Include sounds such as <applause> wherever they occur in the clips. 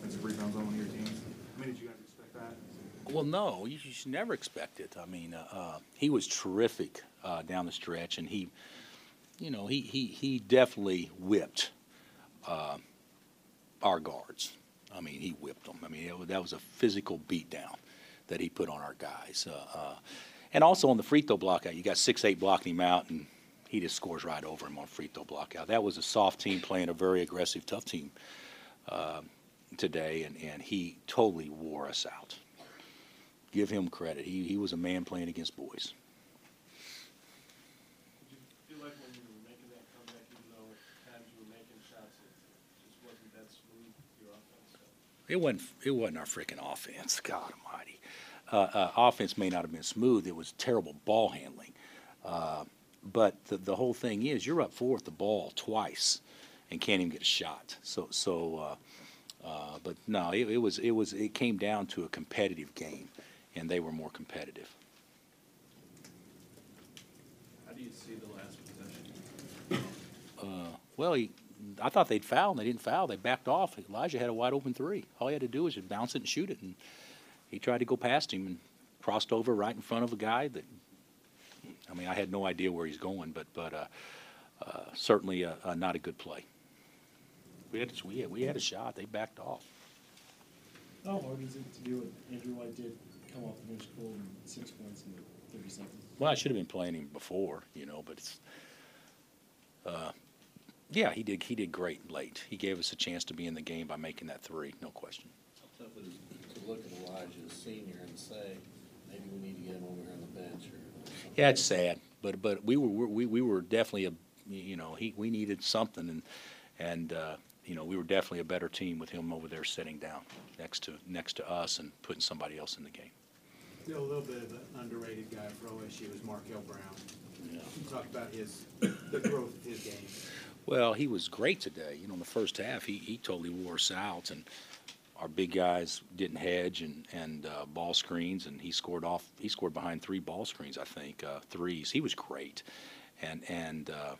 offensive rebounds on one of your teams. I mean, did you guys expect that? Well, no, you should never expect it. I mean, uh, uh, he was terrific uh, down the stretch, and he, you know, he he he definitely whipped uh, our guards. I mean, he whipped them. I mean, it, that was a physical beatdown that he put on our guys. Uh, uh, and also on the free throw block out, you got six eight blocking him out, and he just scores right over him on free throw block out. That was a soft team playing a very aggressive, tough team uh, today, and, and he totally wore us out give him credit. He he was a man playing against boys. Did you feel like when you were making that comeback, even though at times you were making shots, it just wasn't that smooth, your offense? It wasn't it wasn't our freaking offense. <laughs> God Almighty, uh, uh, offense may not have been smooth. It was terrible ball handling. Uh, but the the whole thing is, you're up four with the ball twice, and can't even get a shot. So so. Uh, but no, it, it was it was it came down to a competitive game, and they were more competitive. How do you see the last possession? Uh, well, he, I thought they'd foul, and they didn't foul. They backed off. Elijah had a wide open three. All he had to do was just bounce it and shoot it, and he tried to go past him and crossed over right in front of a guy that. I mean, I had no idea where he's going, but but uh, uh, certainly not a good play. We had we had, we had a shot. They backed off. How hard is it to do what Andrew White did, come off the bench cold and six points in thirty seconds? Well, I should have been playing him before, you know, but it's. Uh, yeah, he did. He did great late. He gave us a chance to be in the game by making that three, no question. How tough it is to look at Elijah as senior and say, maybe we need to get him over here on the bench or something? Yeah, it's sad, but but we were we we were definitely a you know he we needed something and and uh, you know we were definitely a better team with him over there sitting down next to next to us and putting somebody else in the game. You know, a little bit of an underrated guy for OSU is Markel Brown. Yeah. You talk about his, the growth of his game. Well, he was great today. You know, in the first half, he, he totally wore us out, and our big guys didn't hedge and and uh, ball screens, and he scored off. He scored behind three ball screens, I think, uh, threes. He was great, and and uh,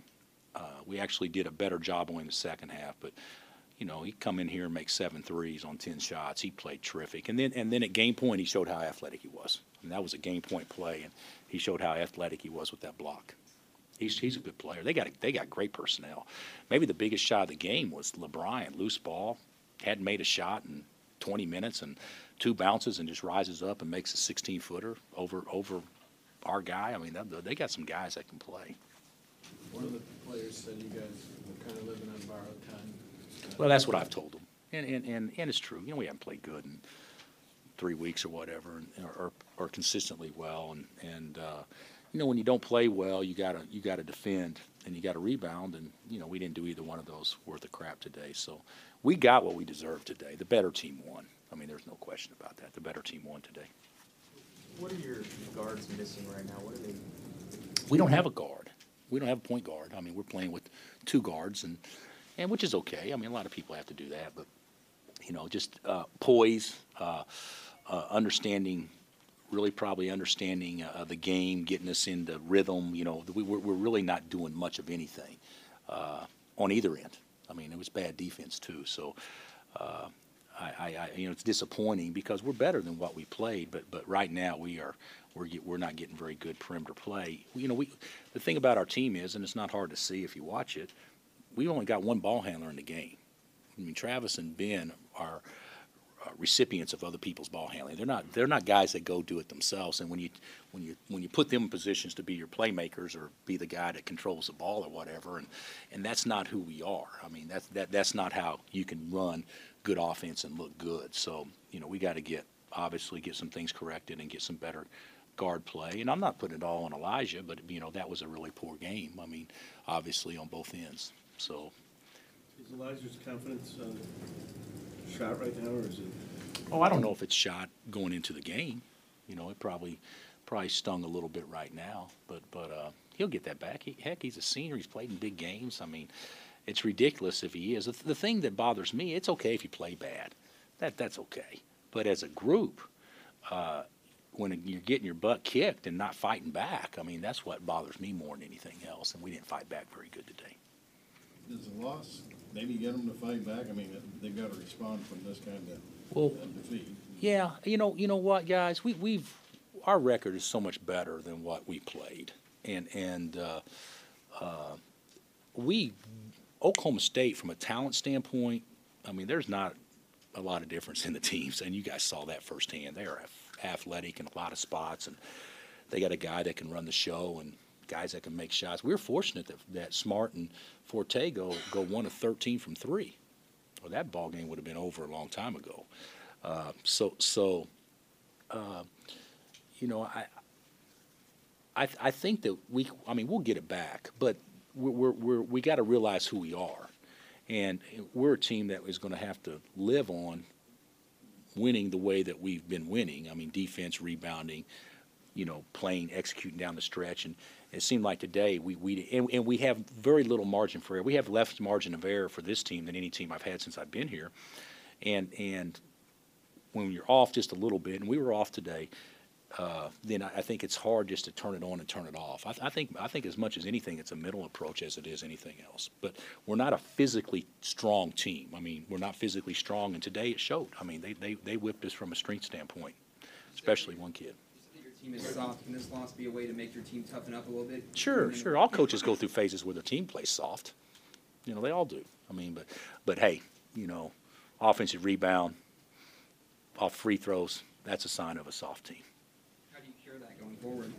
uh, we actually did a better job only in the second half. But you know, he come in here and make seven threes on ten shots. He played terrific, and then and then at game point, he showed how athletic he was. I mean, that was a game point play, and he showed how athletic he was with that block. He's, he's a good player. They got they got great personnel. Maybe the biggest shot of the game was Le'Bryan, loose ball, hadn't made a shot in 20 minutes, and two bounces and just rises up and makes a 16 footer over over our guy. I mean, that, they got some guys that can play. One of the players said you guys were kind of living on borrowed time. Well, that's what I've told them, and and and, and it's true. You know, we haven't played good in three weeks or whatever, and, or, or consistently well, and and uh, you know when you don't play well, you gotta you gotta defend and you gotta rebound, and you know we didn't do either one of those worth of crap today. So we got what we deserved today. The better team won. I mean, there's no question about that. The better team won today. What are your guards missing right now? What are they? We don't have a guard. We don't have a point guard. I mean, we're playing with two guards, and and which is okay. I mean, a lot of people have to do that, but you know, just uh, poise, uh, uh, understanding, really probably understanding uh, the game, getting us into rhythm. You know, we, we're, we're really not doing much of anything uh, on either end. I mean, it was bad defense too. So. Uh, I, I, you know, it's disappointing because we're better than what we played, but but right now we are we're we're not getting very good perimeter play. You know, we the thing about our team is, and it's not hard to see if you watch it, we only got one ball handler in the game. I mean, Travis and Ben are uh, recipients of other people's ball handling. They're not they're not guys that go do it themselves. And when you when you when you put them in positions to be your playmakers or be the guy that controls the ball or whatever, and and that's not who we are. I mean, that's that that's not how you can run good offense and look good. So you know, we got to get obviously get some things corrected and get some better guard play. And I'm not putting it all on Elijah, but you know that was a really poor game. I mean, obviously on both ends. So Is Elijah's confidence uh, shot right now, or is it? Oh, I don't know if it's shot going into the game. You know, it probably probably stung a little bit right now, but but uh, he'll get that back. He, heck, he's a senior. He's played in big games. I mean, it's ridiculous if he is. The, the thing that bothers me, it's okay if you play bad. That that's okay. But as a group, uh, when you're getting your butt kicked and not fighting back, I mean, that's what bothers me more than anything else. And we didn't fight back very good today. Does a loss maybe get them to fight back? I mean, they've got to respond from this kind Well, of defeat. Yeah, you know, you know what, guys, we, we've, our record is so much better than what we played, and and uh, uh, we Oklahoma State from a talent standpoint, I mean, there's not a lot of difference in the teams, and you guys saw that firsthand. They are athletic in a lot of spots, and they got a guy that can run the show and guys that can make shots. We were fortunate that, that Smart and Forte go go one of thirteen from three. Well, that ball game would have been over a long time ago. Uh, so so, uh, you know, I I I think that we I mean we'll get it back, but we're, we're, we're we got to realize who we are, and we're a team that is going to have to live on winning the way that we've been winning. I mean, defense, rebounding, you know, playing, executing down the stretch, and it seemed like today we we and, and we have very little margin for error. We have less margin of error for this team than any team I've had since I've been here, and and when you're off just a little bit, and we were off today, uh, then I, I think it's hard just to turn it on and turn it off. I, I think I think as much as anything, it's a mental approach as it is anything else. But we're not a physically strong team. I mean, we're not physically strong, and today it showed. I mean, they they, they whipped us from a strength standpoint, especially one kid. Team is soft. Can this loss be a way to make your team toughen up a little bit? Sure, sure. All coaches go through phases where their team plays soft. You know, they all do. I mean, but but hey, you know, offensive rebound, off free throws, that's a sign of a soft team. How do you cure that going forward?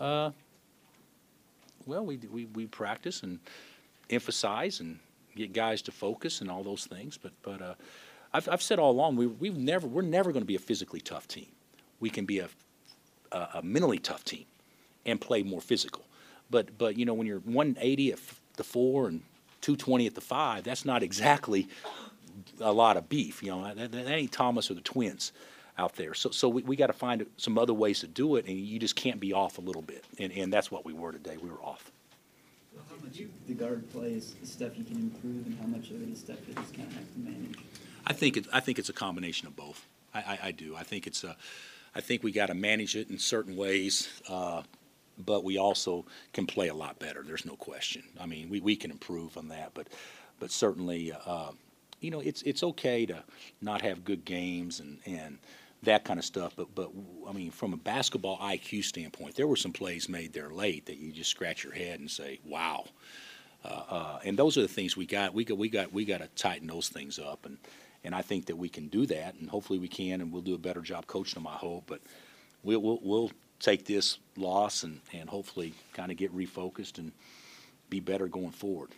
Uh, well, we, we, we practice and emphasize and get guys to focus and all those things. But, but uh, I've, I've said all along, we, we've never, we're never going to be a physically tough team. We can be a, a, a mentally tough team and play more physical. But, but you know, when you're 180 at f- the four and 220 at the five, that's not exactly a lot of beef. You know, that, that ain't Thomas or the twins out there. So, so we, we got to find some other ways to do it, and you just can't be off a little bit. And, and that's what we were today. We were off. How much of the guard play is stuff you can improve, and how much of it is stuff you just kind of have to manage? I think it, I think it's a combination of both. I, I, I do. I think it's a, I think we got to manage it in certain ways, uh, but we also can play a lot better. There's no question. I mean, we, we can improve on that, but but certainly, uh, you know, it's it's okay to not have good games and and that kind of stuff. But but I mean, from a basketball IQ standpoint, there were some plays made there late that you just scratch your head and say, wow. Uh, uh, and those are the things we got. We got we got we got to tighten those things up, and and I think that we can do that, and hopefully we can, and we'll do a better job coaching them. I hope, but we'll we'll, we'll take this loss and and hopefully kind of get refocused and be better going forward.